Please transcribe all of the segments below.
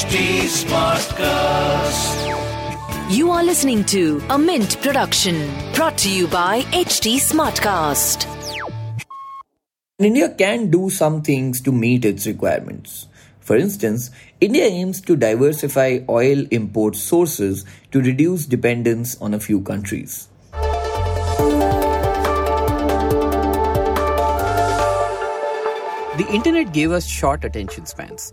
HT Smartcast. You are listening to a Mint production brought to you by HT Smartcast. India can do some things to meet its requirements. For instance, India aims to diversify oil import sources to reduce dependence on a few countries. The internet gave us short attention spans.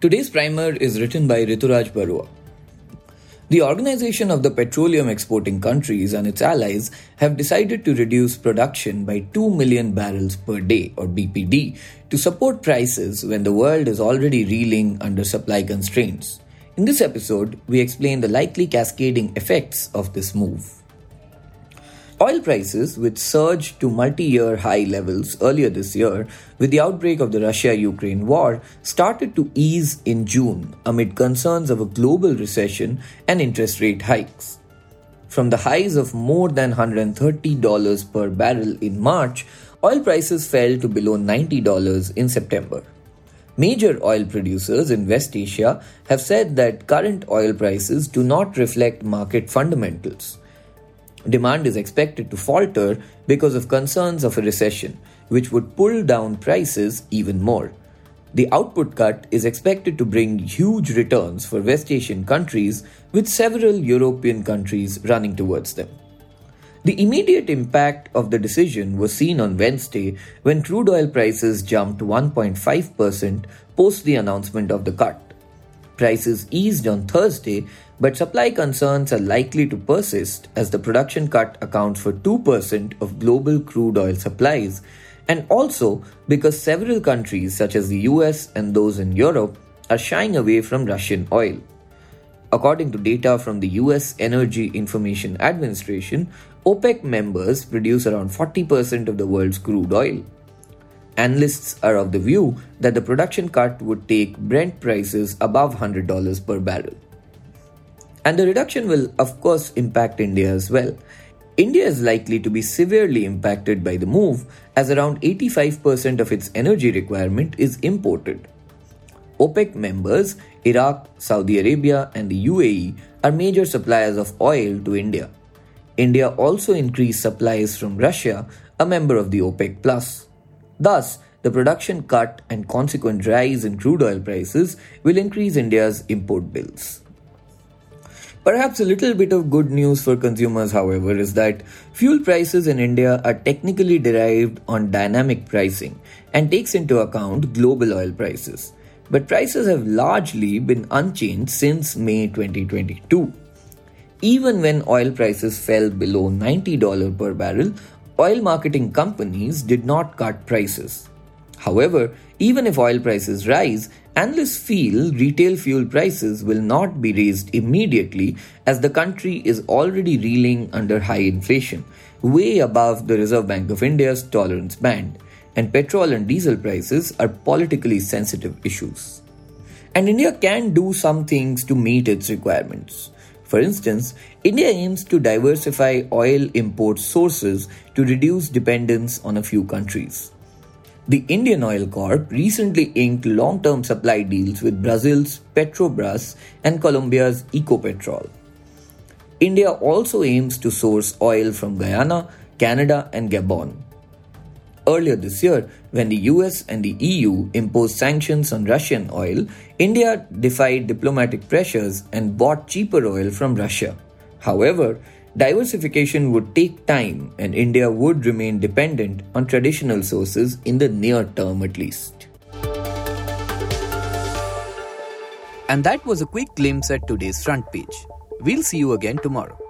Today's primer is written by Rituraj Baruah. The Organization of the Petroleum Exporting Countries and its allies have decided to reduce production by 2 million barrels per day or BPD to support prices when the world is already reeling under supply constraints. In this episode, we explain the likely cascading effects of this move. Oil prices, which surged to multi year high levels earlier this year with the outbreak of the Russia Ukraine war, started to ease in June amid concerns of a global recession and interest rate hikes. From the highs of more than $130 per barrel in March, oil prices fell to below $90 in September. Major oil producers in West Asia have said that current oil prices do not reflect market fundamentals. Demand is expected to falter because of concerns of a recession, which would pull down prices even more. The output cut is expected to bring huge returns for West Asian countries, with several European countries running towards them. The immediate impact of the decision was seen on Wednesday when crude oil prices jumped 1.5% post the announcement of the cut. Prices eased on Thursday, but supply concerns are likely to persist as the production cut accounts for 2% of global crude oil supplies, and also because several countries, such as the US and those in Europe, are shying away from Russian oil. According to data from the US Energy Information Administration, OPEC members produce around 40% of the world's crude oil. Analysts are of the view that the production cut would take Brent prices above $100 per barrel. And the reduction will, of course, impact India as well. India is likely to be severely impacted by the move, as around 85% of its energy requirement is imported. OPEC members, Iraq, Saudi Arabia, and the UAE, are major suppliers of oil to India. India also increased supplies from Russia, a member of the OPEC. Plus. Thus, the production cut and consequent rise in crude oil prices will increase India's import bills. Perhaps a little bit of good news for consumers, however, is that fuel prices in India are technically derived on dynamic pricing and takes into account global oil prices. But prices have largely been unchanged since May 2022. Even when oil prices fell below $90 per barrel, oil marketing companies did not cut prices. However, even if oil prices rise, analysts feel retail fuel prices will not be raised immediately as the country is already reeling under high inflation, way above the Reserve Bank of India's tolerance band, and petrol and diesel prices are politically sensitive issues. And India can do some things to meet its requirements. For instance, India aims to diversify oil import sources to reduce dependence on a few countries. The Indian Oil Corp recently inked long term supply deals with Brazil's Petrobras and Colombia's Ecopetrol. India also aims to source oil from Guyana, Canada, and Gabon. Earlier this year, when the US and the EU imposed sanctions on Russian oil, India defied diplomatic pressures and bought cheaper oil from Russia. However, diversification would take time and India would remain dependent on traditional sources in the near term at least. And that was a quick glimpse at today's front page. We'll see you again tomorrow.